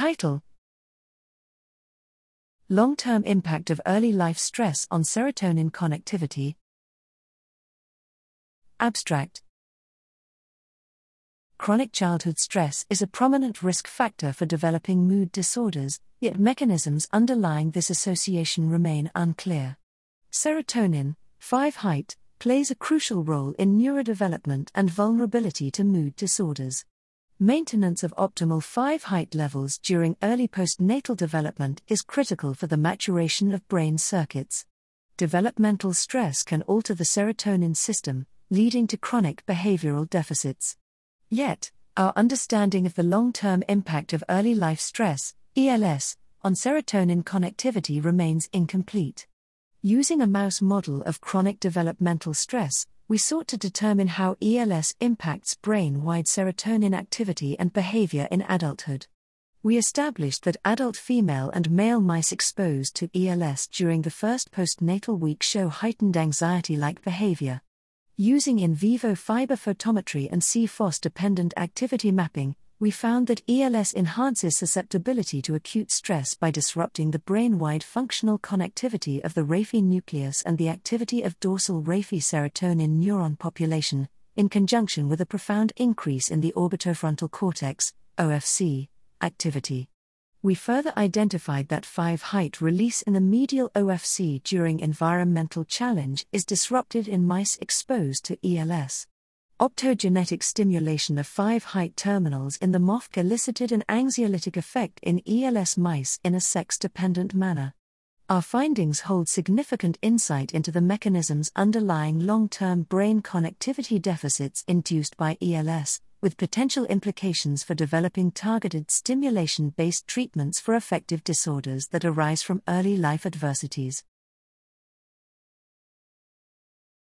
Title Long term impact of early life stress on serotonin connectivity. Abstract Chronic childhood stress is a prominent risk factor for developing mood disorders, yet mechanisms underlying this association remain unclear. Serotonin, 5 HT, plays a crucial role in neurodevelopment and vulnerability to mood disorders. Maintenance of optimal 5 HT levels during early postnatal development is critical for the maturation of brain circuits. Developmental stress can alter the serotonin system, leading to chronic behavioral deficits. Yet, our understanding of the long term impact of early life stress, ELS, on serotonin connectivity remains incomplete. Using a mouse model of chronic developmental stress, we sought to determine how ELS impacts brain wide serotonin activity and behavior in adulthood. We established that adult female and male mice exposed to ELS during the first postnatal week show heightened anxiety like behavior. Using in vivo fiber photometry and CFOS dependent activity mapping, we found that ELS enhances susceptibility to acute stress by disrupting the brain wide functional connectivity of the raphe nucleus and the activity of dorsal raphe serotonin neuron population, in conjunction with a profound increase in the orbitofrontal cortex, OFC, activity we further identified that 5 HT release in the medial OFC during environmental challenge is disrupted in mice exposed to ELS. Optogenetic stimulation of 5 HT terminals in the MOFC elicited an anxiolytic effect in ELS mice in a sex dependent manner. Our findings hold significant insight into the mechanisms underlying long term brain connectivity deficits induced by ELS, with potential implications for developing targeted stimulation based treatments for affective disorders that arise from early life adversities.